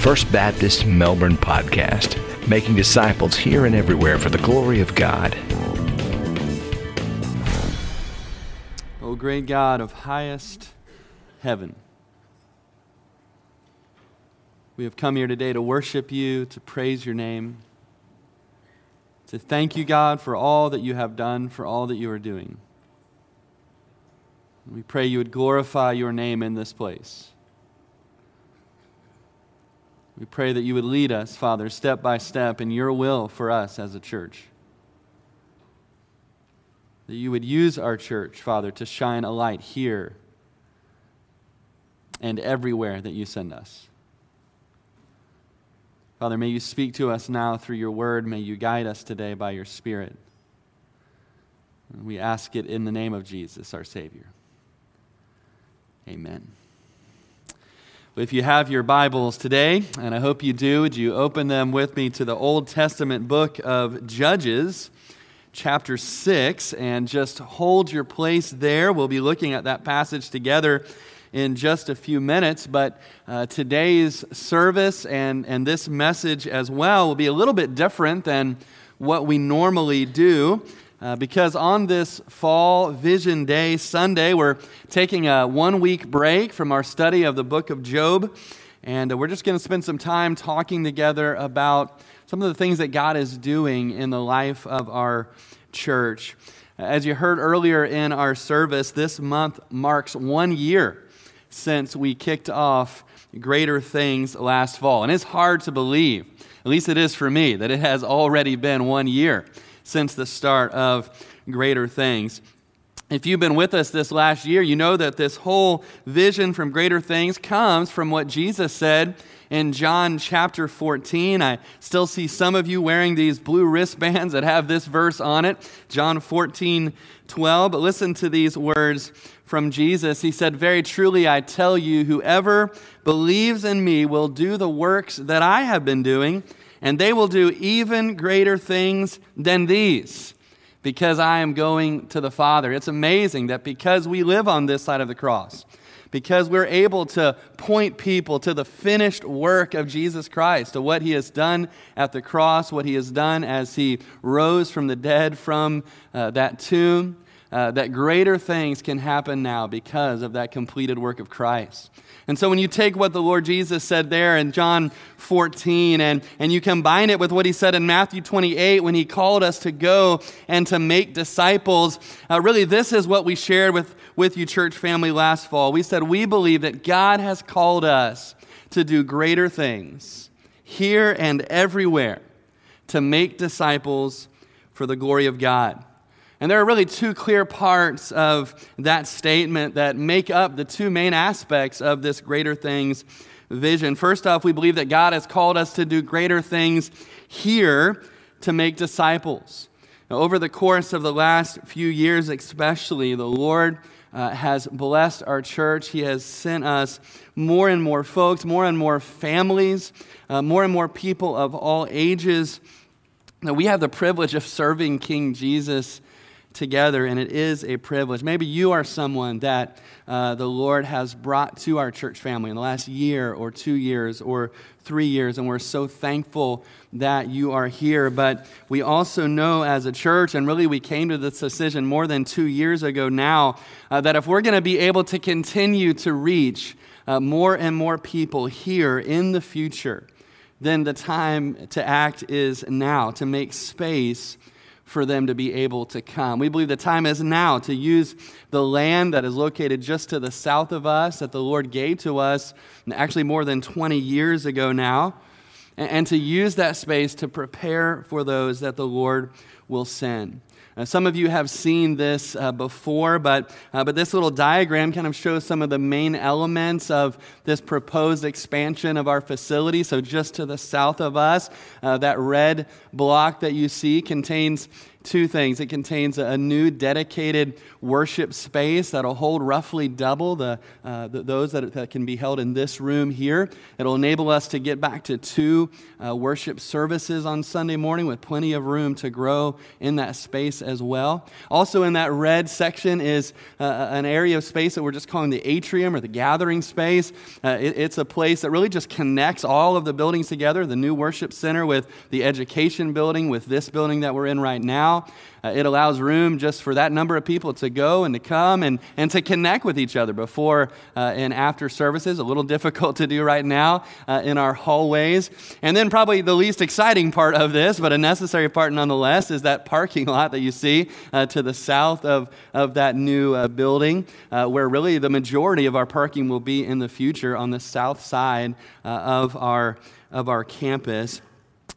First Baptist Melbourne podcast, making disciples here and everywhere for the glory of God. O great God of highest heaven, we have come here today to worship you, to praise your name, to thank you, God, for all that you have done, for all that you are doing. We pray you would glorify your name in this place. We pray that you would lead us, Father, step by step in your will for us as a church. That you would use our church, Father, to shine a light here and everywhere that you send us. Father, may you speak to us now through your word. May you guide us today by your Spirit. We ask it in the name of Jesus, our Savior. Amen. If you have your Bibles today, and I hope you do, would you open them with me to the Old Testament book of Judges, chapter 6, and just hold your place there. We'll be looking at that passage together in just a few minutes, but uh, today's service and, and this message as well will be a little bit different than what we normally do. Uh, because on this Fall Vision Day Sunday, we're taking a one week break from our study of the book of Job. And we're just going to spend some time talking together about some of the things that God is doing in the life of our church. As you heard earlier in our service, this month marks one year since we kicked off Greater Things last fall. And it's hard to believe, at least it is for me, that it has already been one year since the start of greater things. If you've been with us this last year, you know that this whole vision from greater things comes from what Jesus said in John chapter 14. I still see some of you wearing these blue wristbands that have this verse on it, John 14, 12. But listen to these words from Jesus. He said, Very truly, I tell you, whoever believes in me will do the works that I have been doing and they will do even greater things than these because I am going to the Father. It's amazing that because we live on this side of the cross, because we're able to point people to the finished work of Jesus Christ, to what he has done at the cross, what he has done as he rose from the dead from uh, that tomb, uh, that greater things can happen now because of that completed work of Christ. And so when you take what the Lord Jesus said there in John 14 and, and you combine it with what he said in Matthew 28 when he called us to go and to make disciples, uh, really this is what we shared with, with you, church family, last fall. We said we believe that God has called us to do greater things here and everywhere to make disciples for the glory of God. And there are really two clear parts of that statement that make up the two main aspects of this greater things vision. First off, we believe that God has called us to do greater things here to make disciples. Now, over the course of the last few years, especially, the Lord uh, has blessed our church. He has sent us more and more folks, more and more families, uh, more and more people of all ages. Now, we have the privilege of serving King Jesus together, and it is a privilege. Maybe you are someone that uh, the Lord has brought to our church family in the last year or two years or three years, and we're so thankful that you are here. But we also know as a church, and really we came to this decision more than two years ago now, uh, that if we're going to be able to continue to reach uh, more and more people here in the future, then the time to act is now, to make space for them to be able to come. We believe the time is now to use the land that is located just to the south of us that the Lord gave to us actually more than 20 years ago now, and to use that space to prepare for those that the Lord will send. Uh, some of you have seen this uh, before, but, uh, but this little diagram kind of shows some of the main elements of this proposed expansion of our facility. So, just to the south of us, uh, that red block that you see contains two things. It contains a new dedicated worship space that'll hold roughly double the, uh, the those that, that, can be held in this room here. It'll enable us to get back to two uh, worship services on Sunday morning with plenty of room to grow in that space as well. Also, in that red section is uh, an area of space that we're just calling the atrium or the gathering space. Uh, it, it's a place that really just connects all of the buildings together the new worship center with the education building, with this building that we're in right now. Uh, it allows room just for that number of people to go and to come and, and to connect with each other before uh, and after services. A little difficult to do right now uh, in our hallways. And then, probably the least exciting part of this, but a necessary part nonetheless, is that parking lot that you see uh, to the south of, of that new uh, building, uh, where really the majority of our parking will be in the future on the south side of, our, of our campus.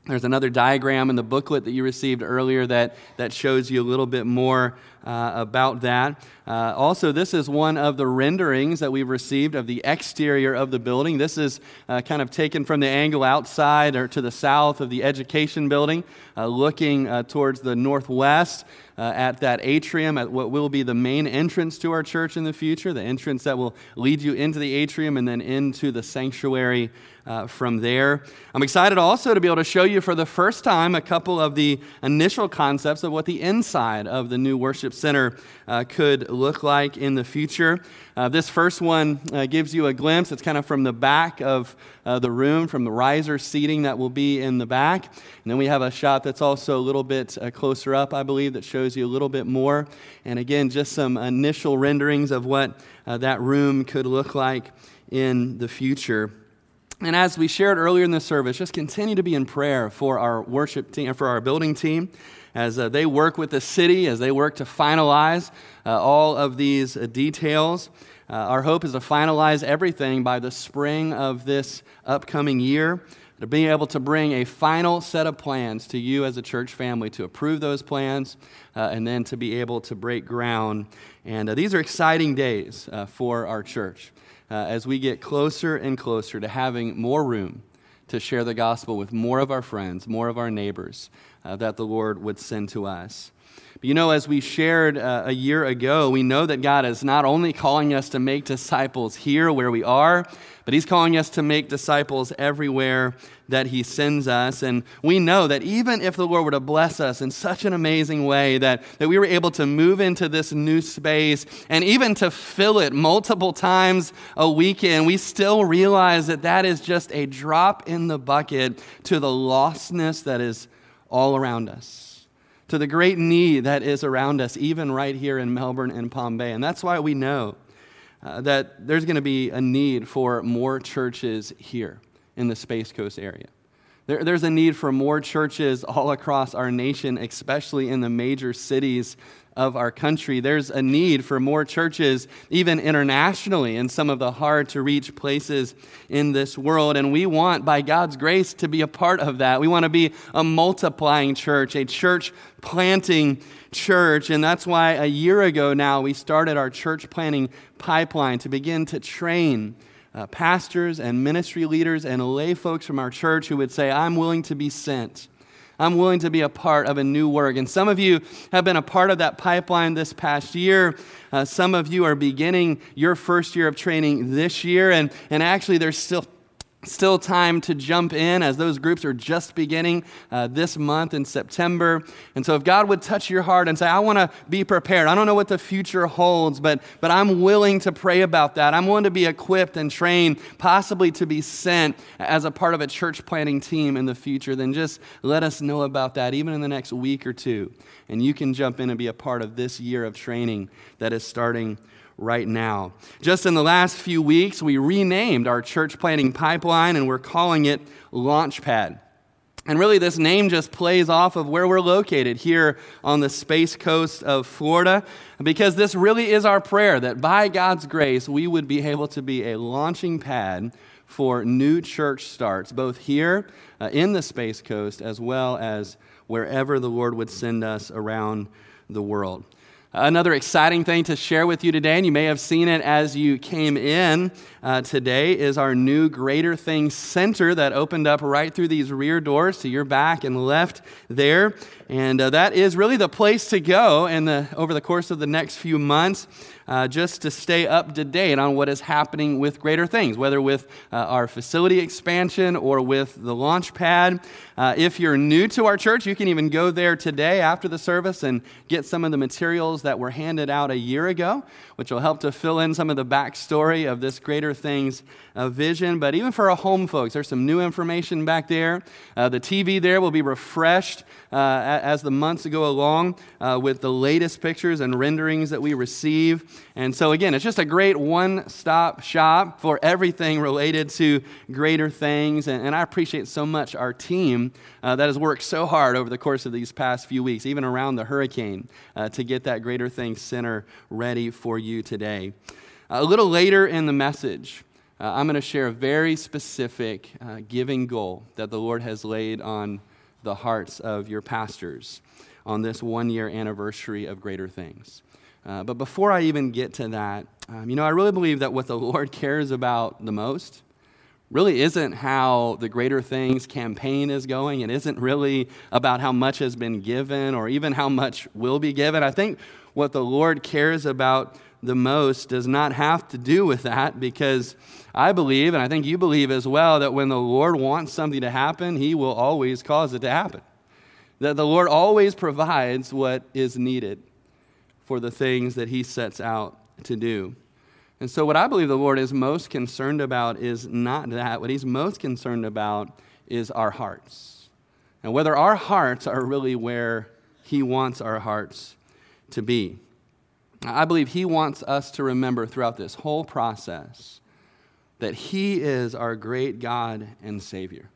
There's another diagram in the booklet that you received earlier that, that shows you a little bit more uh, about that. Uh, also, this is one of the renderings that we've received of the exterior of the building. This is uh, kind of taken from the angle outside or to the south of the education building, uh, looking uh, towards the northwest. Uh, at that atrium, at what will be the main entrance to our church in the future, the entrance that will lead you into the atrium and then into the sanctuary uh, from there. I'm excited also to be able to show you for the first time a couple of the initial concepts of what the inside of the new worship center uh, could look like in the future. Uh, this first one uh, gives you a glimpse. It's kind of from the back of uh, the room, from the riser seating that will be in the back. And then we have a shot that's also a little bit uh, closer up, I believe, that shows you a little bit more. And again, just some initial renderings of what that room could look like in the future. And as we shared earlier in the service, just continue to be in prayer for our worship team, and for our building team, as uh, they work with the city, as they work to finalize uh, all of these uh, details. Uh, our hope is to finalize everything by the spring of this upcoming year, to be able to bring a final set of plans to you as a church family to approve those plans, uh, and then to be able to break ground. And these are exciting days for our church uh, as we get closer and closer to having more room to share the gospel with more of our friends, more of our neighbors uh, that the Lord would send to us. But you know, as we shared uh, a year ago, we know that God is not only calling us to make disciples here where we are, but He's calling us to make disciples everywhere that He sends us. And we know that even if the Lord were to bless us in such an amazing way that, that we were able to move into this new space and even to fill it multiple times a weekend, we still realize that that is just a drop in the bucket to the lostness that is all around us to the great need that is around us, even right here in Melbourne and Palm Bay. And that's why we know uh, that there's going to be a need for more churches here in the Space Coast area. There, there's a need for more churches all across our nation, especially in the major cities of our country. There's a need for more churches, even internationally, in some of the hard to reach places in this world. And we want, by God's grace, to be a part of that. We want to be a multiplying church, a church planting church. And that's why a year ago now we started our church planting pipeline to begin to train. Uh, pastors and ministry leaders and lay folks from our church who would say, I'm willing to be sent I'm willing to be a part of a new work. And some of you have been a part of that pipeline this past year. Uh, some of you are beginning your first year of training this year. And, and actually, there's still Still time to jump in as those groups are just beginning uh, this month in September. And so, if God would touch your heart and say, I want to be prepared, I don't know what the future holds, but, but I'm willing to pray about that. I'm willing to be equipped and trained, possibly to be sent as a part of a church planting team in the future, then just let us know about that, even in the next week or two. And you can jump in and be a part of this year of training that is starting right now. Just in the last few weeks, we renamed our church planting pipeline and we're calling it Launchpad. And really, this name just plays off of where we're located here on the space coast of Florida, because this really is our prayer that by God's grace, we would be able to be a launching pad for new church starts, both here uh, in the space coast as well as wherever the Lord would send us around the world. Another exciting thing to share with you today, and you may have seen it as you came in uh, today, is our new Greater Things Center that opened up right through these rear doors to your back and left there. And uh, that is really the place to go in the, over the course of the next few months uh, just to stay up to date on what is happening with Greater Things, whether with uh, our facility expansion or with the launch pad. Uh, if you're new to our church, you can even go there today after the service and get some of the materials that were handed out a year ago, which will help to fill in some of the backstory of this Greater Things uh, vision. But even for our home folks, there's some new information back there. Uh, the TV there will be refreshed uh, as the months go along uh, with the latest pictures and renderings that we receive. And so, again, it's just a great one stop shop for everything related to greater things. And, and I appreciate so much our team uh, that has worked so hard over the course of these past few weeks, even around the hurricane, uh, to get that Greater Things Center ready for you today. Uh, a little later in the message, uh, I'm going to share a very specific uh, giving goal that the Lord has laid on the hearts of your pastors on this one year anniversary of Greater Things. Uh, but before I even get to that, um, you know, I really believe that what the Lord cares about the most really isn't how the Greater Things campaign is going. It isn't really about how much has been given or even how much will be given. I think what the Lord cares about the most does not have to do with that because I believe, and I think you believe as well, that when the Lord wants something to happen, He will always cause it to happen. That the Lord always provides what is needed for the things that he sets out to do. And so, what I believe the Lord is most concerned about is not that. What he's most concerned about is our hearts. And whether our hearts are really where he wants our hearts to be. I believe he wants us to remember throughout this whole process that he is our great God and Savior,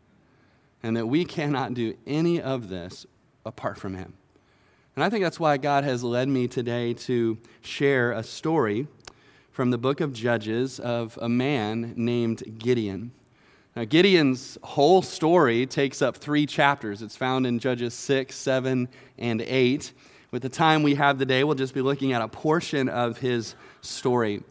and that we cannot do any of this apart from him. And I think that's why God has led me today to share a story from the book of Judges of a man named Gideon. Now, Gideon's whole story takes up three chapters. It's found in Judges 6, 7, and 8. With the time we have today, we'll just be looking at a portion of his story.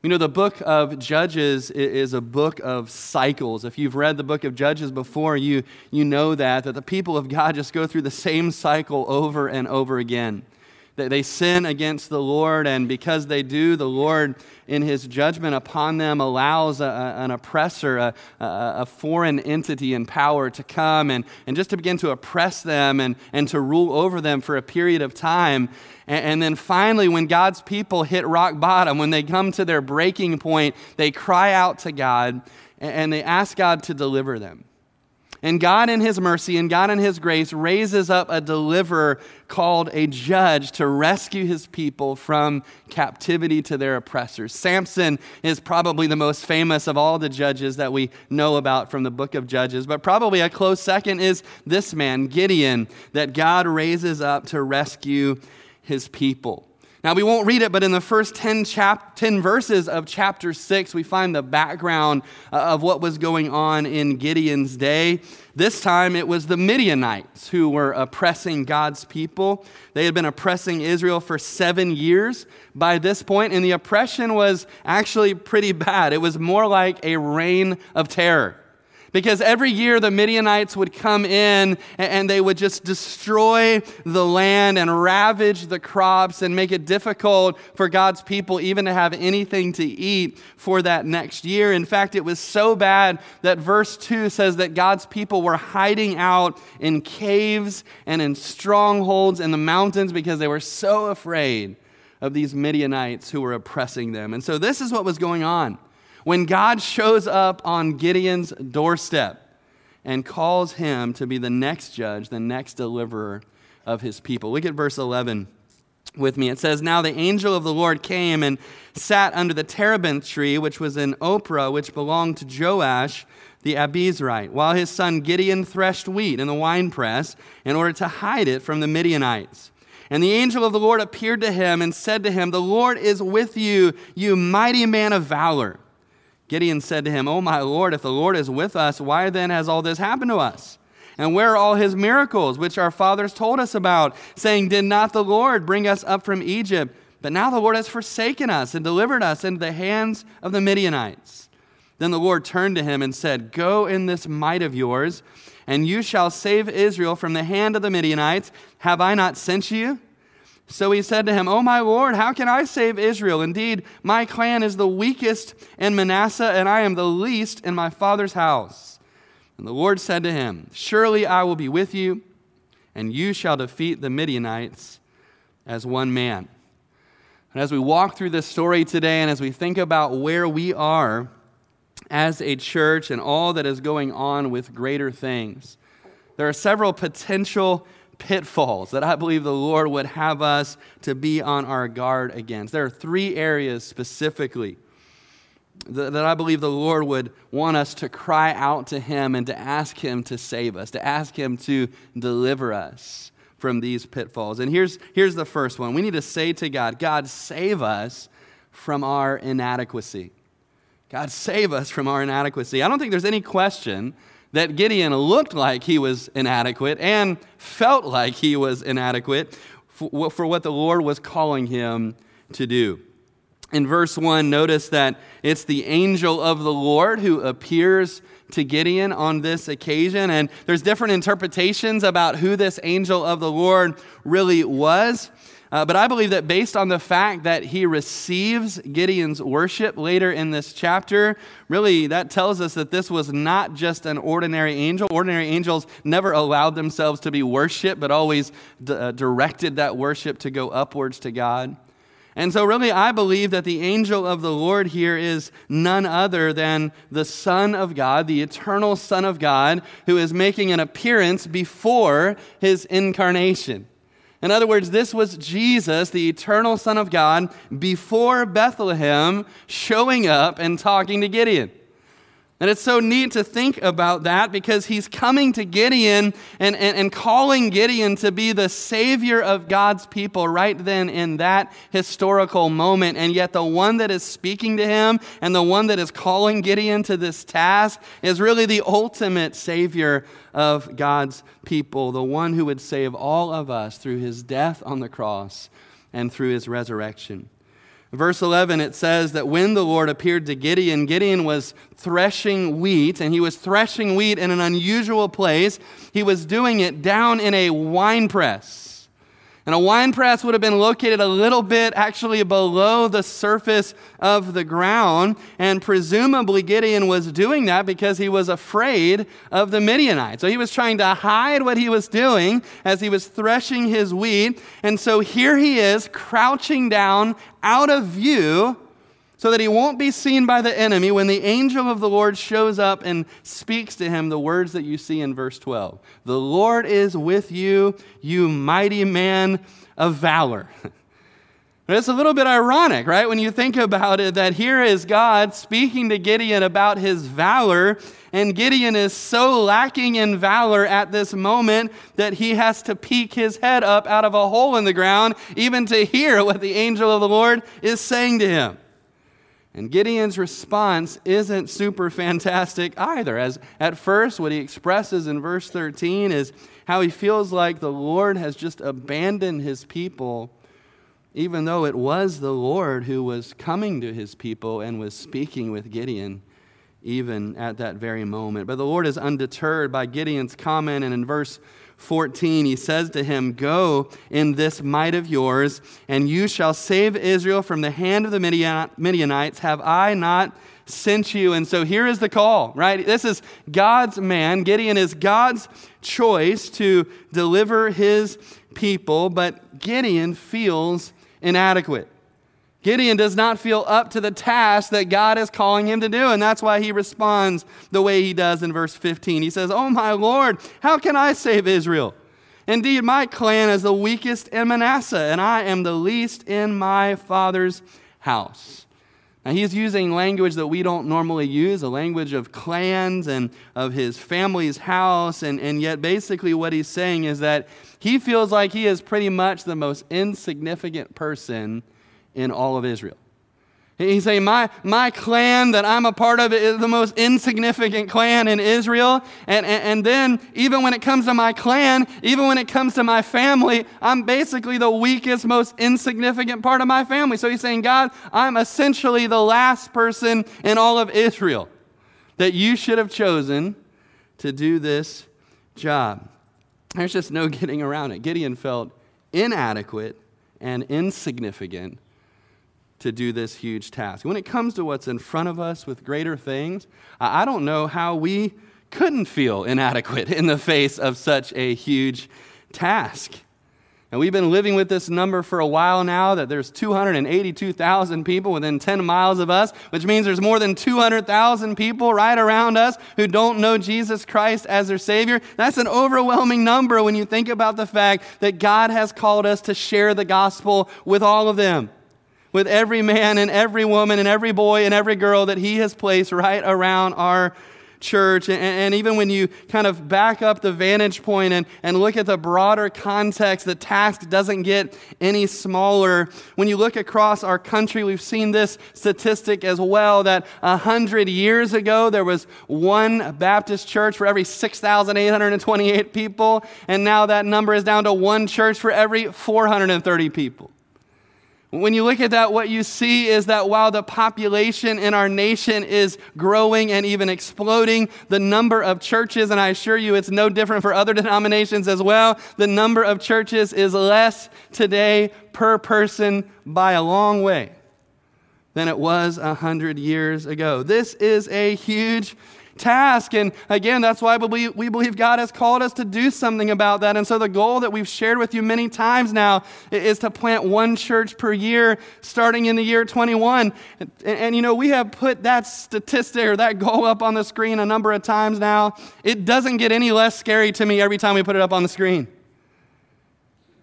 You know, the book of Judges is a book of cycles. If you've read the book of Judges before, you, you know that, that the people of God just go through the same cycle over and over again. They sin against the Lord, and because they do, the Lord, in his judgment upon them, allows a, an oppressor, a, a, foreign entity in power, to come and, and just to begin to oppress them and, and to rule over them for a period of time. And, and then finally, when God's people hit rock bottom, when they come to their breaking point, they cry out to God and, and they ask God to deliver them. And God, in His mercy and God, in His grace, raises up a deliverer called a judge to rescue His people from captivity to their oppressors. Samson is probably the most famous of all the judges that we know about from the book of Judges, but probably a close second is this man, Gideon, that God raises up to rescue his people. Now, we won't read it, but in the first 10, chap- 10 verses of chapter 6, we find the background uh, of what was going on in Gideon's day. This time it was the Midianites who were oppressing God's people. They had been oppressing Israel for seven years by this point, and the oppression was actually pretty bad. It was more like a reign of terror. Because every year the Midianites would come in and they would just destroy the land and ravage the crops and make it difficult for God's people even to have anything to eat for that next year. In fact, it was so bad that verse 2 says that God's people were hiding out in caves and in strongholds in the mountains because they were so afraid of these Midianites who were oppressing them. And so this is what was going on when God shows up on Gideon's doorstep and calls him to be the next judge, the next deliverer of his people. Look at verse 11 with me. It says, Now the angel of the Lord came and sat under the terebinth tree, which was in Ophrah, which belonged to Joash the Abiezrite, while his son Gideon threshed wheat in the winepress in order to hide it from the Midianites. And the angel of the Lord appeared to him and said to him, The Lord is with you, you mighty man of valor. Gideon said to him, Oh, my Lord, if the Lord is with us, why then has all this happened to us? And where are all his miracles, which our fathers told us about, saying, Did not the Lord bring us up from Egypt? But now the Lord has forsaken us and delivered us into the hands of the Midianites. Then the Lord turned to him and said, Go in this might of yours, and you shall save Israel from the hand of the Midianites. Have I not sent you? So he said to him, Oh, my Lord, how can I save Israel? Indeed, my clan is the weakest in Manasseh, and I am the least in my father's house. And the Lord said to him, Surely I will be with you, and you shall defeat the Midianites as one man. And as we walk through this story today, and as we think about where we are as a church and all that is going on with greater things, there are several potential pitfalls that I believe the Lord would have us to be on our guard against. There are three areas specifically that I believe the Lord would want us to cry out to Him and to ask Him to save us, to ask Him to deliver us from these pitfalls. And here's, here's the first one we need to say to God, God, save us from our inadequacy. God, save us from our inadequacy. I don't think there's any question that Gideon looked like he was inadequate and felt like he was inadequate for, for what the Lord was calling him to do. In verse 1, notice that it's the angel of the Lord who appears to Gideon on this occasion. And there's different interpretations about who this angel of the Lord really was. Uh, but I believe that based on the fact that he receives Gideon's worship later in this chapter, really that tells us that this was not just an ordinary angel. Ordinary angels never allowed themselves to be worshiped, but always d- uh, directed that worship to go upwards to God. And so, really, I believe that the angel of the Lord here is none other than the Son of God, the eternal Son of God, who is making an appearance before his incarnation. In other words, this was Jesus, the eternal Son of God, before Bethlehem, showing up and talking to Gideon. And it's so neat to think about that because he's coming to Gideon and, and, and, calling Gideon to be the savior of God's people right then in that historical moment. And yet, the one that is speaking to him and the one that is calling Gideon to this task is really the ultimate savior of God's people, the one who would save all of us through his death on the cross and through his resurrection. Verse 11, it says that when the Lord appeared to Gideon, Gideon was threshing wheat, and he was threshing wheat in an unusual place. He was doing it down in a wine press. And a wine press would have been located a little bit actually below the surface of the ground. And presumably Gideon was doing that because he was afraid of the Midianites. So he was trying to hide what he was doing as he was threshing his wheat. And so here he is crouching down out of view so that he won't be seen by the enemy when the angel of the Lord shows up and speaks to him the words that you see in verse 12. The Lord is with you, you mighty man of valor. It's a little bit ironic, right? When you think about it, that here is God speaking to Gideon about his valor, and Gideon is so lacking in valor at this moment that he has to peek his head up out of a hole in the ground, even to hear what the angel of the Lord is saying to him. And Gideon's response isn't super fantastic either. As at first, what he expresses in verse 13 is how he feels like the Lord has just abandoned his people, even though it was the Lord who was coming to his people and was speaking with Gideon even at that very moment. But the Lord is undeterred by Gideon's comment, and in verse 14, he says to him, Go in this might of yours, and you shall save Israel from the hand of the Midianites. Have I not sent you? And so here is the call, right? This is God's man. Gideon is God's choice to deliver his people, but Gideon feels inadequate. Gideon does not feel up to the task that God is calling him to do, and that's why he responds the way he does in verse 15. He says, Oh, my Lord, how can I save Israel? Indeed, my clan is the weakest in Manasseh, and I am the least in my father's house. Now, he's using language that we don't normally use, a language of clans and of his family's house. And, and yet, basically, what he's saying is that he feels like he is pretty much the most insignificant person in all of Israel. He's saying, my, my clan that I'm a part of is the most insignificant clan in Israel. And, and, and then, even when it comes to my clan, even when it comes to my family, I'm basically the weakest, most insignificant part of my family. So he's saying, God, I'm essentially the last person in all of Israel that you should have chosen to do this job. There's just no getting around it. Gideon felt inadequate and insignificant to do this huge task. When it comes to what's in front of us with greater things, I don't know how we couldn't feel inadequate in the face of such a huge task. And we've been living with this number for a while now that there's 282,000 people within 10 miles of us, which means there's more than 200,000 people right around us who don't know Jesus Christ as their Savior. That's an overwhelming number when you think about the fact that God has called us to share the gospel with all of them with every man and every woman and every boy and every girl that He has placed right around our church. And, and, even when you kind of back up the vantage point and, and look at the broader context, the task doesn't get any smaller. When you look across our country, we've seen this statistic as well that 100 years ago, there was one Baptist church for every 6,828 people. And now that number is down to one church for every 430 people. When you look at that, what you see is that while the population in our nation is growing and even exploding, the number of churches, and I assure you it's no different for other denominations as well, the number of churches is less today per person by a long way than it was a hundred years ago. This is a huge task. And again, that's why we believe God has called us to do something about that. And so the goal that we've shared with you many times now is to plant one church per year starting in the year 21. And, and, you know, we have put that statistic or that goal up on the screen a number of times now. It doesn't get any less scary to me every time we put it up on the screen.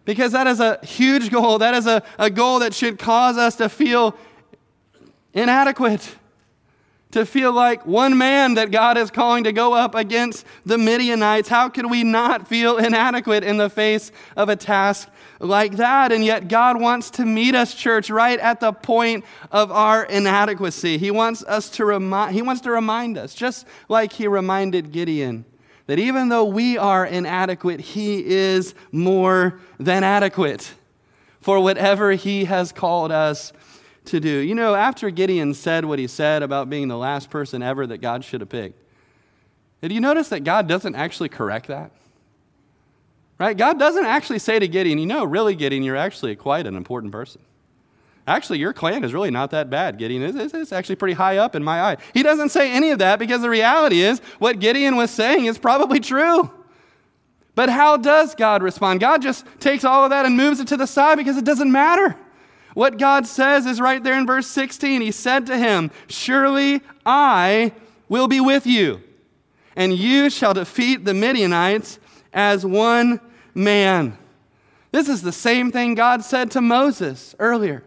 Because that is a huge goal. That is a, a goal that should cause us to feel inadequate to feel like one man that God is calling to go up against the Midianites. How could we not feel inadequate in the face of a task like that? And yet, God wants to meet us, church, right at the point of our inadequacy. He wants us to remind, He wants to remind us, just like He reminded Gideon, that even though we are inadequate, He is more than adequate for whatever He has called us to do. You know, after Gideon said what he said about being the last person ever that God should have picked, did you notice that God doesn't actually correct that? Right? God doesn't actually say to Gideon, you know, really, Gideon, you're actually quite an important person. Actually, your clan is really not that bad, Gideon. It's, it's, actually pretty high up in my eye. He doesn't say any of that because the reality is what Gideon was saying is probably true. But how does God respond? God just takes all of that and moves it to the side because it doesn't matter. What God says is right there in verse 16. He said to him, Surely I will be with you, and you shall defeat the Midianites as one man. This is the same thing God said to Moses earlier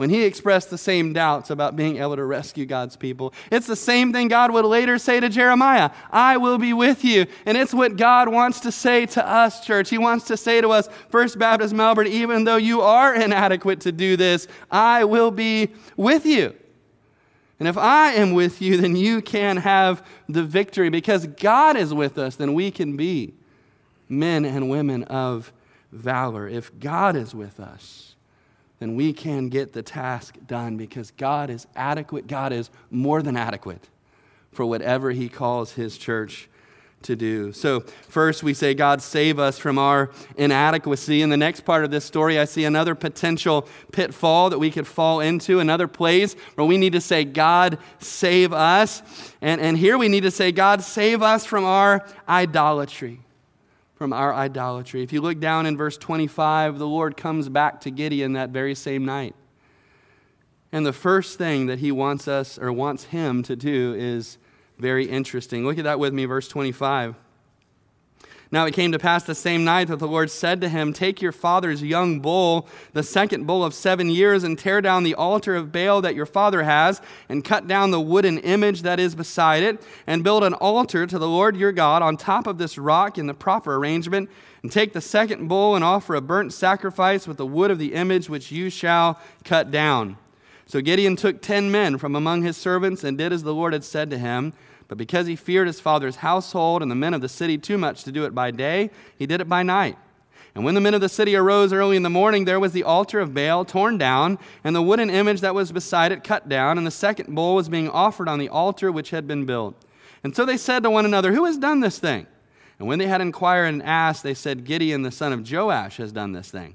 when he expressed the same doubts about being able to rescue God's people. It's the same thing God would later say to Jeremiah I will be with you. And it's what God wants to say to us, church. He wants to say to us, First Baptist Melbourne, even though you are inadequate to do this, I will be with you. And if I am with you, then you can have the victory. Because God is with us, then we can be men and women of valor. If God is with us, then we can get the task done because God is adequate. God is more than adequate for whatever He calls His church to do. So, first we say, God, save us from our inadequacy. In the next part of this story, I see another potential pitfall that we could fall into, another place where we need to say, God, save us. And, and here we need to say, God, save us from our idolatry from our idolatry. If you look down in verse 25, the Lord comes back to Gideon that very same night. And the first thing that he wants us or wants him to do is very interesting. Look at that with me, verse 25. Now it came to pass the same night that the Lord said to him, Take your father's young bull, the second bull of seven years, and tear down the altar of Baal that your father has, and cut down the wooden image that is beside it, and build an altar to the Lord your God on top of this rock in the proper arrangement. And take the second bull and offer a burnt sacrifice with the wood of the image which you shall cut down. So Gideon took ten men from among his servants and did as the Lord had said to him. But because he feared his father's household and the men of the city too much to do it by day, he did it by night. And when the men of the city arose early in the morning, there was the altar of Baal torn down, and the wooden image that was beside it cut down, and the second bull was being offered on the altar which had been built. And so they said to one another, Who has done this thing? And when they had inquired and asked, they said, Gideon the son of Joash has done this thing.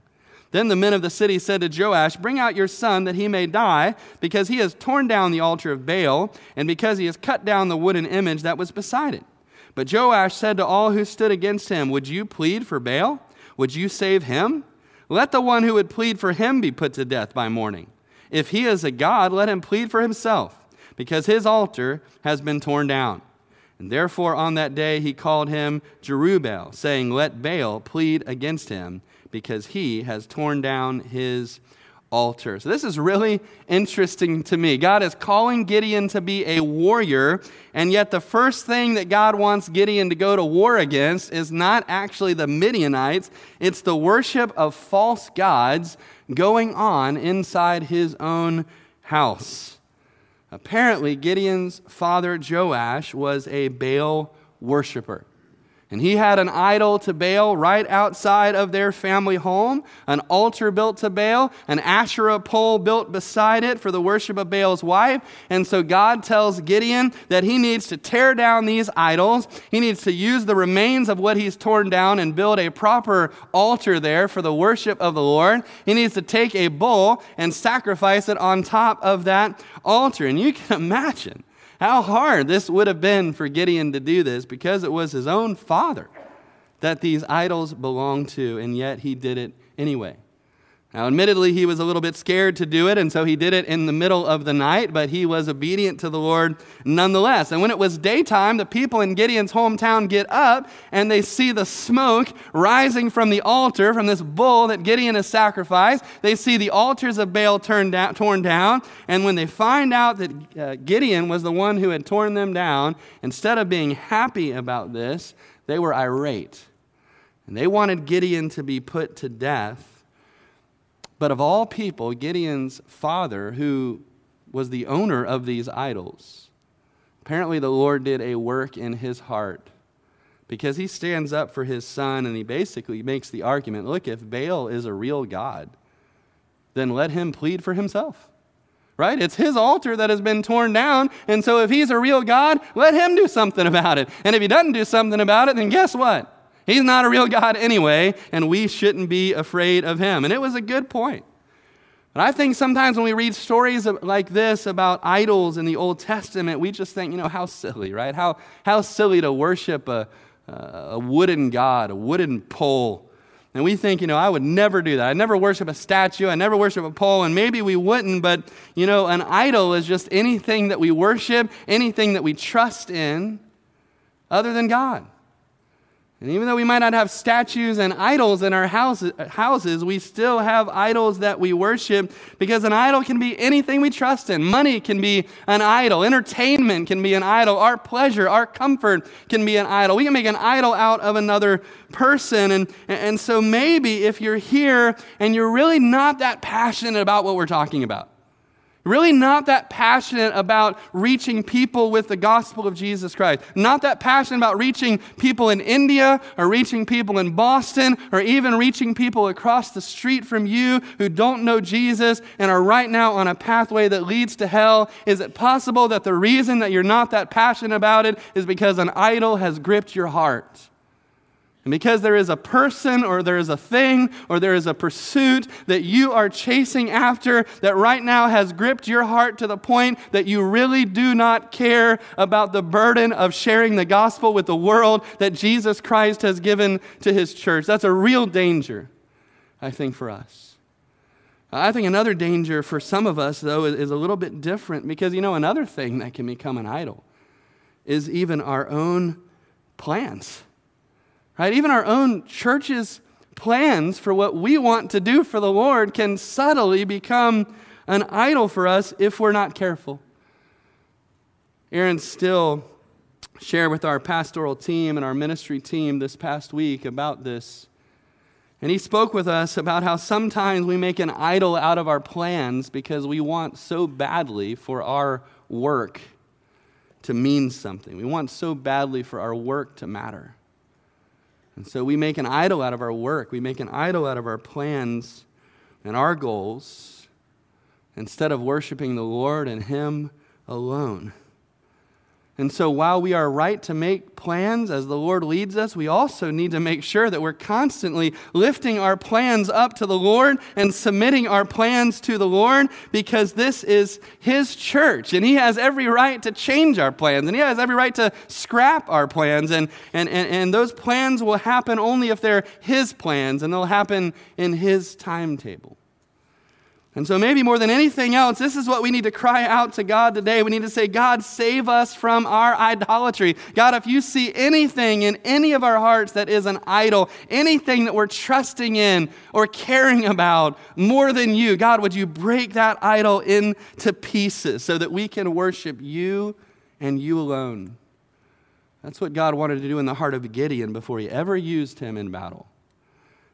Then the men of the city said to Joash, Bring out your son that he may die, because he has torn down the altar of Baal, and because he has cut down the wooden image that was beside it. But Joash said to all who stood against him, Would you plead for Baal? Would you save him? Let the one who would plead for him be put to death by morning. If he is a god, let him plead for himself, because his altar has been torn down. And therefore on that day he called him Jerubbaal, saying, Let Baal plead against him because he has torn down his altar. So, this is really interesting to me. God is calling Gideon to be a warrior, and yet the first thing that God wants Gideon to go to war against is not actually the Midianites, it's the worship of false gods going on inside his own house. Apparently, Gideon's father Joash was a Baal worshiper. And he had an idol to Baal right outside of their family home, an altar built to Baal, an Asherah pole built beside it for the worship of Baal's wife. And so God tells Gideon that he needs to tear down these idols. He needs to use the remains of what he's torn down and build a proper altar there for the worship of the Lord. He needs to take a bull and sacrifice it on top of that altar. And you can imagine how hard this would have been for Gideon to do this because it was his own father that these idols belonged to, and yet he did it anyway. Now, admittedly, he was a little bit scared to do it, and so he did it in the middle of the night, but he was obedient to the Lord nonetheless. And when it was daytime, the people in Gideon's hometown get up and they see the smoke rising from the altar, from this bull that Gideon has sacrificed. They see the altars of Baal turned down, torn down, and when they find out that uh, Gideon was the one who had torn them down, instead of being happy about this, they were irate. And they wanted Gideon to be put to death. But of all people, Gideon's father, who was the owner of these idols, apparently the Lord did a work in his heart because he stands up for his son and he basically makes the argument look, if Baal is a real God, then let him plead for himself. Right? It's his altar that has been torn down. And so if he's a real God, let him do something about it. And if he doesn't do something about it, then guess what? He's not a real God anyway, and we shouldn't be afraid of him. And it was a good point. But I think sometimes when we read stories like this about idols in the Old Testament, we just think, you know, how silly, right? How, how silly to worship a, a wooden god, a wooden pole. And we think, you know, I would never do that. I'd never worship a statue. I never worship a pole. And maybe we wouldn't, but, you know, an idol is just anything that we worship, anything that we trust in other than God. And even though we might not have statues and idols in our houses, we still have idols that we worship because an idol can be anything we trust in. Money can be an idol. Entertainment can be an idol. Our pleasure, our comfort can be an idol. We can make an idol out of another person. And, and so maybe if you're here and you're really not that passionate about what we're talking about, Really, not that passionate about reaching people with the gospel of Jesus Christ. Not that passionate about reaching people in India or reaching people in Boston or even reaching people across the street from you who don't know Jesus and are right now on a pathway that leads to hell. Is it possible that the reason that you're not that passionate about it is because an idol has gripped your heart? And because there is a person or there is a thing or there is a pursuit that you are chasing after that right now has gripped your heart to the point that you really do not care about the burden of sharing the gospel with the world that Jesus Christ has given to his church. That's a real danger, I think, for us. I think another danger for some of us, though, is a little bit different because, you know, another thing that can become an idol is even our own plans Right? Even our own church's plans for what we want to do for the Lord can subtly become an idol for us if we're not careful. Aaron Still shared with our pastoral team and our ministry team this past week about this. And he spoke with us about how sometimes we make an idol out of our plans because we want so badly for our work to mean something. We want so badly for our work to matter. And so we make an idol out of our work. We make an idol out of our plans and our goals instead of worshiping the Lord and Him alone. And so, while we are right to make plans as the Lord leads us, we also need to make sure that we're constantly lifting our plans up to the Lord and submitting our plans to the Lord because this is His church and He has every right to change our plans and He has every right to scrap our plans. And, and, and, and those plans will happen only if they're His plans and they'll happen in His timetable. And so, maybe more than anything else, this is what we need to cry out to God today. We need to say, God, save us from our idolatry. God, if you see anything in any of our hearts that is an idol, anything that we're trusting in or caring about more than you, God, would you break that idol into pieces so that we can worship you and you alone? That's what God wanted to do in the heart of Gideon before he ever used him in battle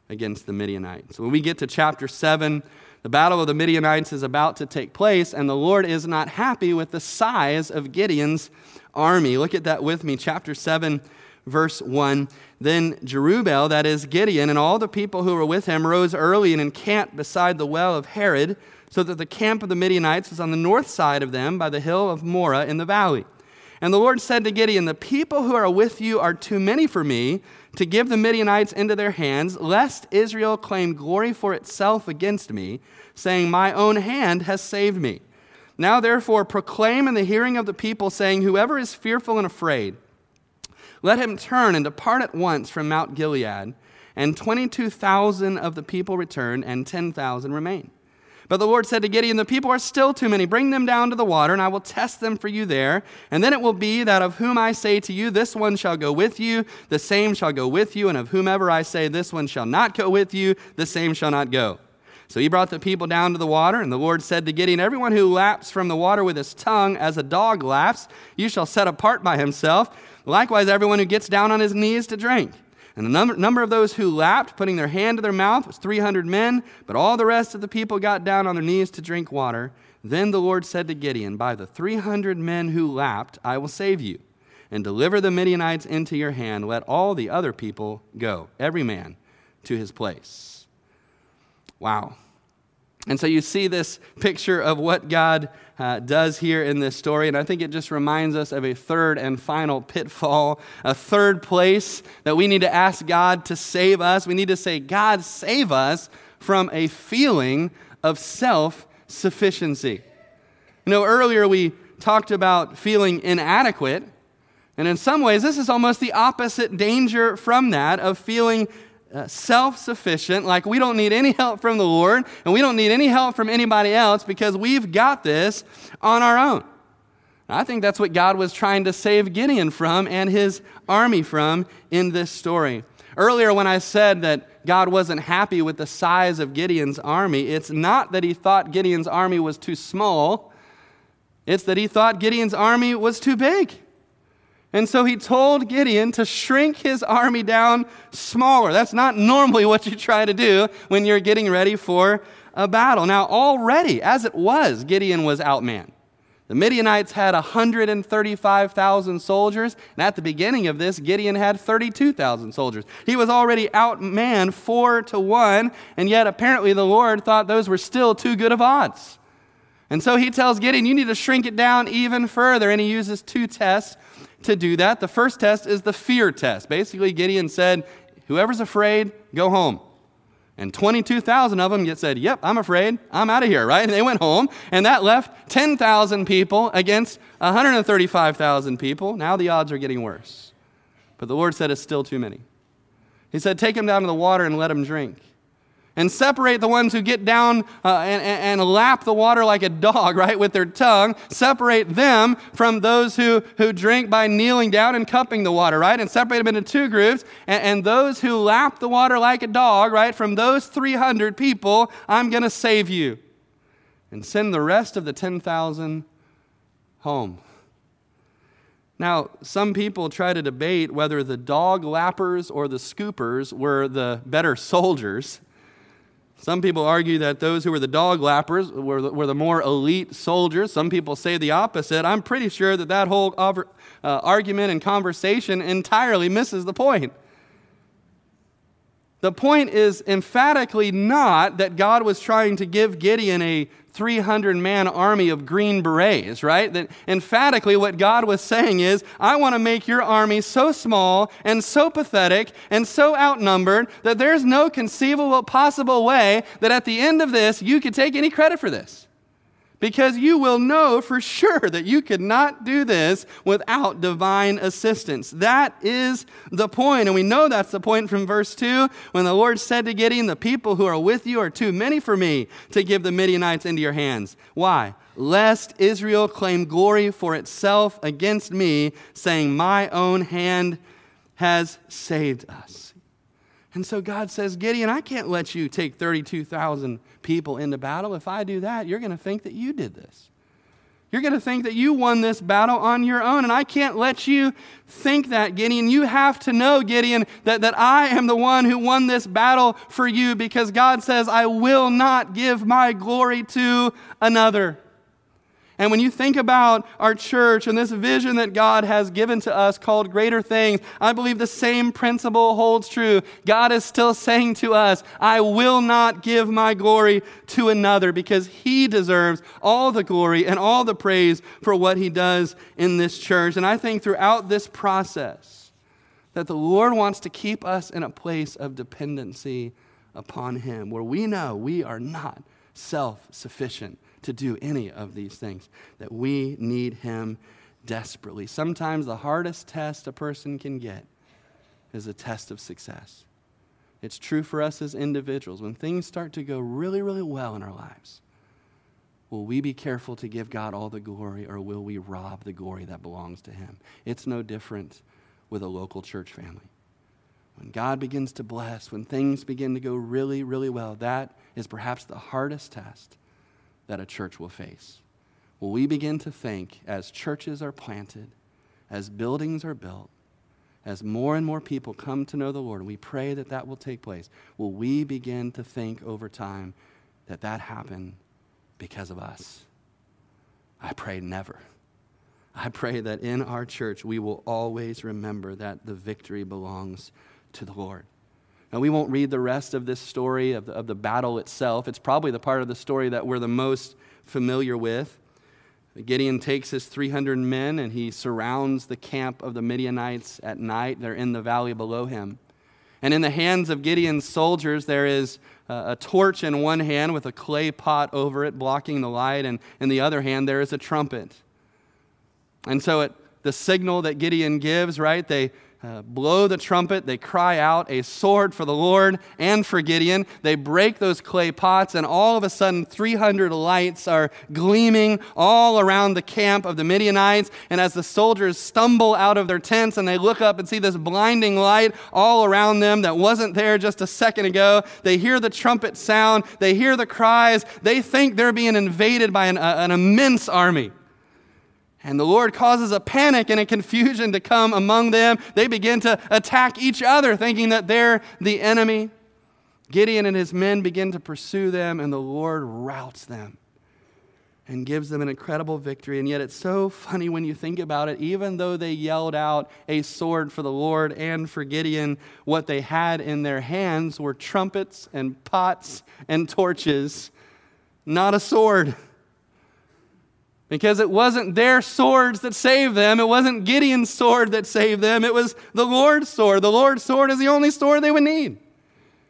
against the Midianites. When we get to chapter 7, the battle of the Midianites is about to take place, and the Lord is not happy with the size of Gideon's army. Look at that with me, chapter 7, verse 1. Then Jerubbaal, that is Gideon, and all the people who were with him rose early and encamped beside the well of Harod, so that the camp of the Midianites was on the north side of them by the hill of Moreh in the valley. And the Lord said to Gideon, The people who are with you are too many for me to give the Midianites into their hands, lest Israel claim glory for itself against me, saying, My own hand has saved me. Now, therefore, proclaim in the hearing of the people, saying, Whoever is fearful and afraid, let him turn and depart at once from Mount Gilead. And 22,000 of the people returned, and 10,000 remained. But the Lord said to Gideon, The people are still too many. Bring them down to the water, and I will test them for you there. And then it will be that of whom I say to you, This one shall go with you, the same shall go with you. And of whomever I say, This one shall not go with you, the same shall not go. So he brought the people down to the water, and the Lord said to Gideon, Everyone who laps from the water with his tongue, as a dog laps, you shall set apart by himself. Likewise, everyone who gets down on his knees to drink. And the number, number of those who lapped, putting their hand to their mouth, was 300 men, but all the rest of the people got down on their knees to drink water. Then the Lord said to Gideon, By the 300 men who lapped, I will save you, and deliver the Midianites into your hand. Let all the other people go, every man to his place. Wow. And so you see this picture of what God uh, does here in this story. And I think it just reminds us of a third and final pitfall, a third place that we need to ask God to save us. We need to say, God, save us from a feeling of self sufficiency. You know, earlier we talked about feeling inadequate. And in some ways, this is almost the opposite danger from that of feeling uh, self sufficient, like we don't need any help from the Lord and we don't need any help from anybody else because we've got this on our own. I think that's what God was trying to save Gideon from and his army from in this story. Earlier, when I said that God wasn't happy with the size of Gideon's army, it's not that he thought Gideon's army was too small, it's that he thought Gideon's army was too big. And so he told Gideon to shrink his army down smaller. That's not normally what you try to do when you're getting ready for a battle. Now, already, as it was, Gideon was outmanned. The Midianites had 135,000 soldiers, and at the beginning of this, Gideon had 32,000 soldiers. He was already outmanned four to one, and yet apparently the Lord thought those were still too good of odds. And so he tells Gideon, You need to shrink it down even further, and he uses two tests to do that. The first test is the fear test. Basically, Gideon said, Whoever's afraid, go home. And 22,000 of them said, Yep, I'm afraid. I'm out of here, right? And they went home. And that left 10,000 people against 135,000 people. Now the odds are getting worse. But the Lord said it's still too many. He said, Take them down to the water and let them drink and separate the ones who get down uh, and, and, lap the water like a dog, right, with their tongue. Separate them from those who, who drink by kneeling down and cupping the water, right? And separate them into two groups. And, and those who lap the water like a dog, right, from those 300 people, I'm going to save you. And send the rest of the 10,000 home. Now, some people try to debate whether the dog lappers or the scoopers were the better soldiers. Some people argue that those who were the dog lappers were the, were the more elite soldiers. Some people say the opposite. I'm pretty sure that that whole uh, argument and conversation entirely misses the point. The point is emphatically not that God was trying to give Gideon a 300 man army of green berets, right? That emphatically what God was saying is, I want to make your army so small and so pathetic and so outnumbered that there's no conceivable possible way that at the end of this you could take any credit for this because you will know for sure that you could not do this without divine assistance. That is the point. And we know that's the point from verse 2 when the Lord said to Gideon, The people who are with you are too many for me to give the Midianites into your hands. Why? Lest Israel claim glory for itself against me, saying, My own hand has saved us. And so God says, Gideon, I can't let you take 32,000 people into battle. If I do that, you're going to think that you did this. You're going to think that you won this battle on your own. And I can't let you think that, Gideon. You have to know, Gideon, that, that I am the one who won this battle for you because God says, I will not give my glory to another. And when you think about our church and this vision that God has given to us called greater things, I believe the same principle holds true. God is still saying to us, I will not give my glory to another because he deserves all the glory and all the praise for what he does in this church. And I think throughout this process, that the Lord wants to keep us in a place of dependency upon him where we know we are not self sufficient to do any of these things, that we need Him desperately. Sometimes the hardest test a person can get is a test of success. It's true for us as individuals. When things start to go really, really well in our lives, will we be careful to give God all the glory or will we rob the glory that belongs to Him? It's no different with a local church family. When God begins to bless, when things begin to go really, really well, that is perhaps the hardest test that a church will face. Will we begin to think as churches are planted, as buildings are built, as more and more people come to know the Lord, and we pray that that will take place, will we begin to think over time that that happened because of us? I pray never. I pray that in our church we will always remember that the victory belongs to the Lord. And we won't read the rest of this story of the, of the battle itself. It's probably the part of the story that we're the most familiar with. Gideon takes his 300 men and he surrounds the camp of the Midianites at night. They're in the valley below him. And in the hands of Gideon's soldiers, there is a torch in one hand with a clay pot over it blocking the light, and in the other hand, there is a trumpet. And so, at the signal that Gideon gives, right, they uh, blow the trumpet, they cry out, a sword for the Lord and for Gideon. They break those clay pots, and all of a sudden, 300 lights are gleaming all around the camp of the Midianites. And as the soldiers stumble out of their tents and they look up and see this blinding light all around them that wasn't there just a second ago, they hear the trumpet sound, they hear the cries, they think they're being invaded by an, uh, an immense army. And the Lord causes a panic and a confusion to come among them. They begin to attack each other, thinking that they're the enemy. Gideon and his men begin to pursue them, and the Lord routs them and gives them an incredible victory. And yet, it's so funny when you think about it. Even though they yelled out a sword for the Lord and for Gideon, what they had in their hands were trumpets and pots and torches, not a sword. Because it wasn't their swords that saved them. It wasn't Gideon's sword that saved them. It was the Lord's sword. The Lord's sword is the only sword they would need.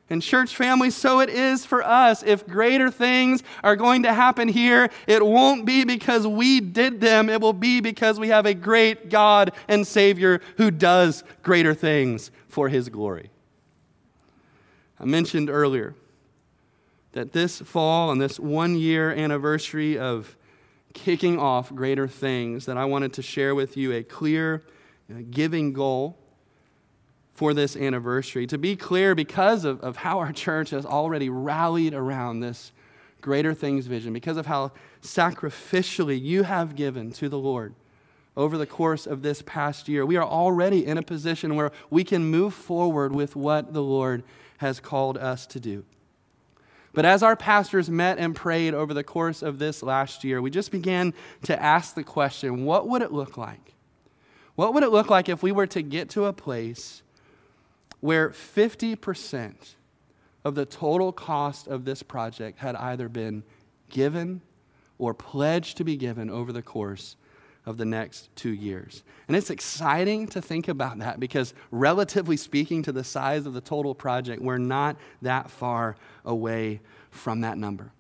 And, church family, so it is for us. If greater things are going to happen here, it won't be because we did them. It will be because we have a great God and Savior who does greater things for His glory. I mentioned earlier that this fall and this one year anniversary of kicking off greater things that I wanted to share with you a clear uh, giving goal for this anniversary. To be clear, because of, of how our church has already rallied around this greater things vision, because of how sacrificially you have given to the Lord over the course of this past year, we are already in a position where we can move forward with what the Lord has called us to do. But as our pastors met and prayed over the course of this last year, we just began to ask the question what would it look like? What would it look like if we were to get to a place where 50% of the total cost of this project had either been given or pledged to be given over the course of the next two years. And it's exciting to think about that because, relatively speaking to the size of the total project, we're not that far away from that number.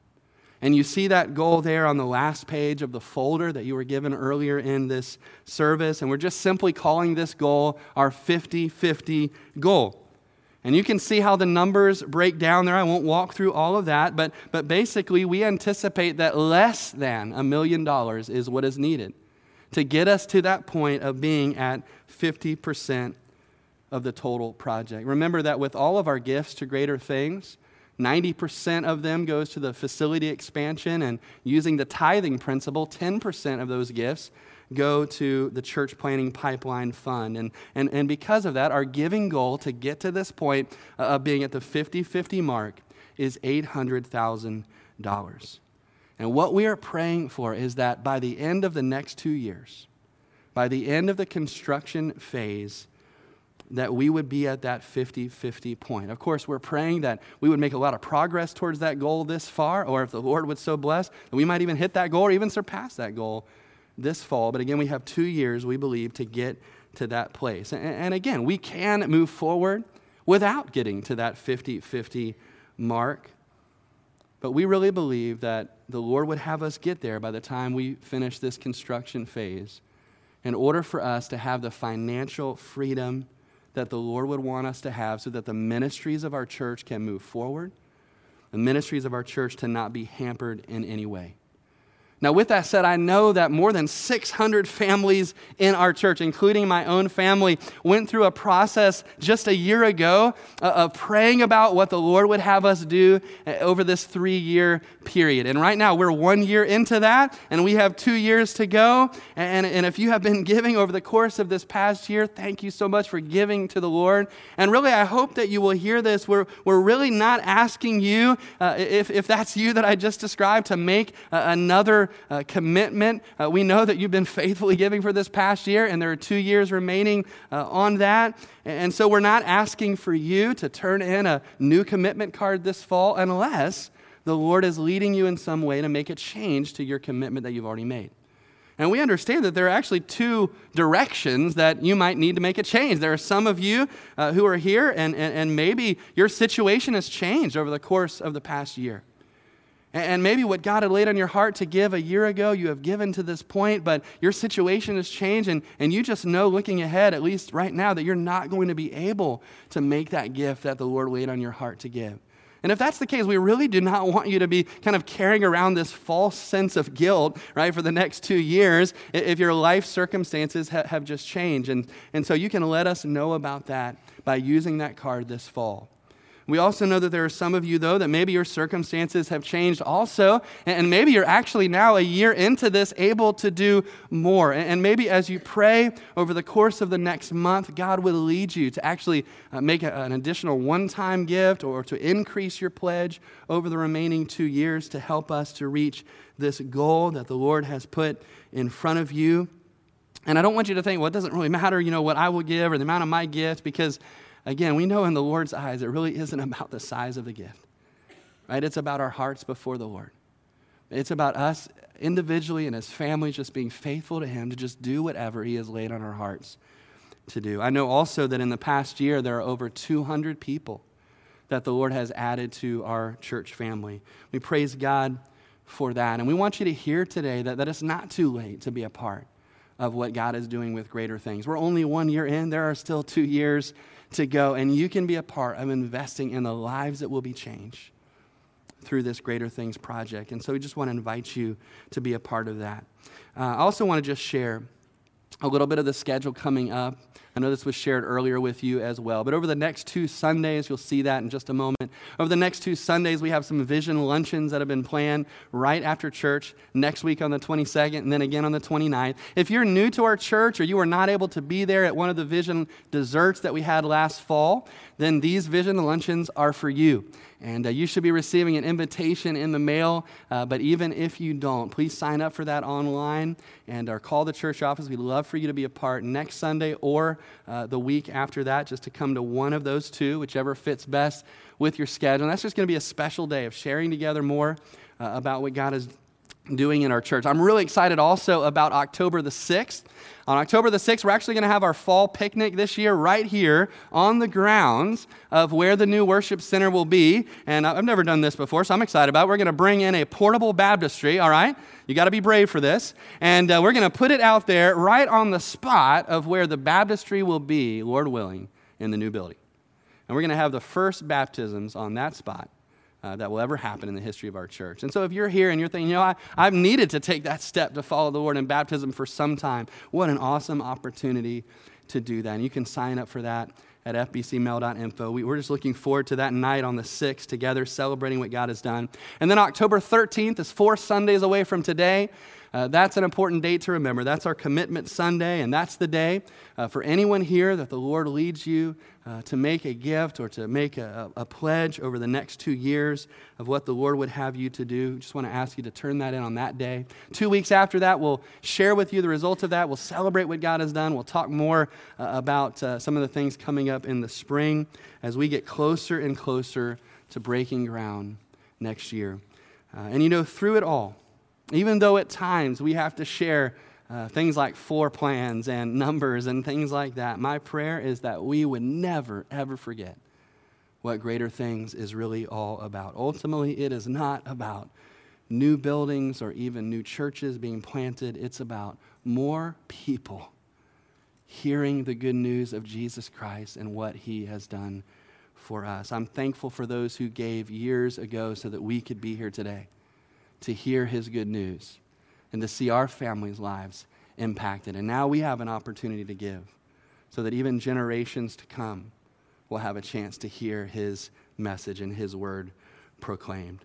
And you see that goal there on the last page of the folder that you were given earlier in this service. And we're just simply calling this goal our 50 50 goal. And you can see how the numbers break down there. I won't walk through all of that, but, but basically, we anticipate that less than a million dollars is what is needed to get us to that point of being at 50% of the total project. Remember that with all of our gifts to greater things, 90% of them goes to the facility expansion, and using the tithing principle, 10% of those gifts go to the church planting pipeline fund. And, and, and because of that, our giving goal to get to this point uh, of being at the 50 50 mark is $800,000. And what we are praying for is that by the end of the next two years, by the end of the construction phase, that we would be at that 50 50 point. Of course, we're praying that we would make a lot of progress towards that goal this far, or if the Lord would so bless, that we might even hit that goal or even surpass that goal this fall. But again, we have two years, we believe, to get to that place. And, and again, we can move forward without getting to that 50 50 mark. But we really believe that the Lord would have us get there by the time we finish this construction phase in order for us to have the financial freedom that the Lord would want us to have so that the ministries of our church can move forward, the ministries of our church to not be hampered in any way. Now, with that said, I know that more than 600 families in our church, including my own family, went through a process just a year ago uh, of praying about what the Lord would have us do uh, over this three year period. And right now, we're one year into that, and we have two years to go. And, and if you have been giving over the course of this past year, thank you so much for giving to the Lord. And really, I hope that you will hear this. We're, we're really not asking you, uh, if, if that's you that I just described, to make uh, another uh, commitment. Uh, we know that you've been faithfully giving for this past year, and there are two years remaining uh, on that. And so we're not asking for you to turn in a new commitment card this fall unless the Lord is leading you in some way to make a change to your commitment that you've already made. And we understand that there are actually two directions that you might need to make a change. There are some of you uh, who are here, and, and, and maybe your situation has changed over the course of the past year. And maybe what God had laid on your heart to give a year ago, you have given to this point, but your situation has changed, and, and you just know looking ahead, at least right now, that you're not going to be able to make that gift that the Lord laid on your heart to give. And if that's the case, we really do not want you to be kind of carrying around this false sense of guilt, right, for the next two years if your life circumstances have just changed. And, and so you can let us know about that by using that card this fall. We also know that there are some of you, though, that maybe your circumstances have changed also, and maybe you're actually now a year into this able to do more. And maybe as you pray over the course of the next month, God will lead you to actually uh, make an additional one time gift or to increase your pledge over the remaining two years to help us to reach this goal that the Lord has put in front of you. And I don't want you to think, well, it doesn't really matter, you know, what I will give or the amount of my gift, because Again, we know in the Lord's eyes, it really isn't about the size of the gift, right? It's about our hearts before the Lord. It's about us individually and as families just being faithful to Him to just do whatever He has laid on our hearts to do. I know also that in the past year, there are over 200 people that the Lord has added to our church family. We praise God for that. And we want you to hear today that, that it's not too late to be a part of what God is doing with greater things. We're only one year in, there are still two years to go, and you can be a part of investing in the lives that will be changed through this Greater Things project. And so we just want to invite you to be a part of that. Uh, I also want to just share a little bit of the schedule coming up. I know this was shared earlier with you as well. But over the next two Sundays, you'll see that in just a moment. Over the next two Sundays, we have some vision luncheons that have been planned right after church next week on the 22nd and then again on the 29th. If you're new to our church or you were not able to be there at one of the vision desserts that we had last fall, then these vision luncheons are for you. And uh, you should be receiving an invitation in the mail. Uh, but even if you don't, please sign up for that online and or call the church office. We'd love for you to be a part next Sunday or uh, the week after that, just to come to one of those two, whichever fits best with your schedule. And that's just going to be a special day of sharing together more uh, about what God is doing in our church. I'm really excited also about October the 6th. On October the 6th, we're actually going to have our fall picnic this year right here on the grounds of where the new worship center will be. And I've never done this before, so I'm excited about it. We're going to bring in a portable baptistry, all right? You got to be brave for this. And uh, we're going to put it out there right on the spot of where the baptistry will be, Lord willing, in the new building. And we're going to have the first baptisms on that spot uh, that will ever happen in the history of our church. And so if you're here and you're thinking, you know, I, I've needed to take that step to follow the Lord in baptism for some time, what an awesome opportunity to do that. And you can sign up for that at fbcmail.info. We, we're just looking forward to that night on the 6th together, celebrating what God has done. And then October 13th is four Sundays away from today. Uh, that's an important date to remember. That's our commitment Sunday, and that's the day uh, for anyone here that the Lord leads you uh, to make a gift or to make a, a, pledge over the next two years of what the Lord would have you to do. Just want to ask you to turn that in on that day. Two weeks after that, we'll share with you the results of that. We'll celebrate what God has done. We'll talk more uh, about uh, some of the things coming up in the spring as we get closer and closer to breaking ground next year. Uh, and you know, through it all, even though at times we have to share uh, things like floor plans and numbers and things like that, my prayer is that we would never, ever forget what greater things is really all about. Ultimately, it is not about new buildings or even new churches being planted, it's about more people hearing the good news of Jesus Christ and what he has done for us. I'm thankful for those who gave years ago so that we could be here today to hear his good news and to see our families' lives impacted. And now we have an opportunity to give so that even generations to come will have a chance to hear his message and his word proclaimed.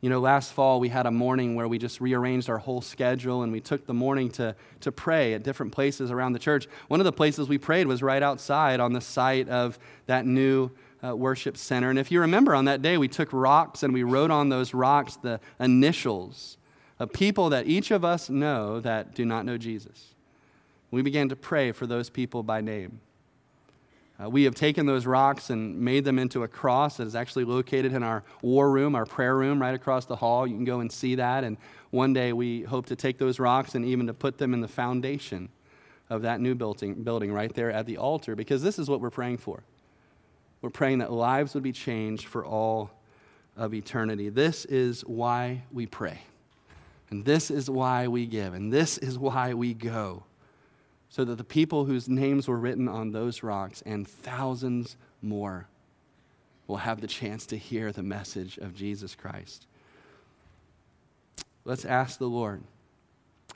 You know, last fall we had a morning where we just rearranged our whole schedule and we took the morning to, to pray at different places around the church. One of the places we prayed was right outside on the site of that new uh, worship center. And if you remember on that day, we took rocks and we wrote on those rocks the initials of people that each of us know that do not know Jesus. We began to pray for those people by name. Uh, we have taken those rocks and made them into a cross that is actually located in our war room, our prayer room, right across the hall. You can go and see that. And one day we hope to take those rocks and even to put them in the foundation of that new building, building right there at the altar, because this is what we're praying for. We're praying that lives would be changed for all of eternity. This is why we pray. And this is why we give. And this is why we go. So that the people whose names were written on those rocks and thousands more will have the chance to hear the message of Jesus Christ. Let's ask the Lord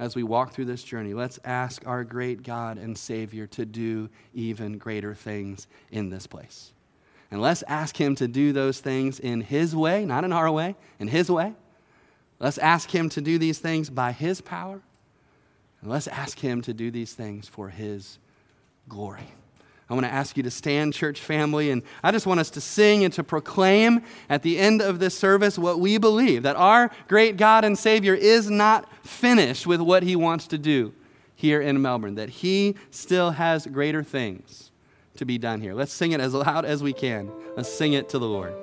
as we walk through this journey, let's ask our great God and Savior to do even greater things in this place. And let's ask Him to do those things in His way, not in our way, in His way. Let's ask Him to do these things by His power. And let's ask Him to do these things for His glory. I want to ask you to stand, church family, and I just want us to sing and to proclaim at the end of this service what we believe that our great God and Savior is not finished with what He wants to do here in Melbourne, that He still has greater things to be done here. Let's sing it as loud as we can. Let's sing it to the Lord.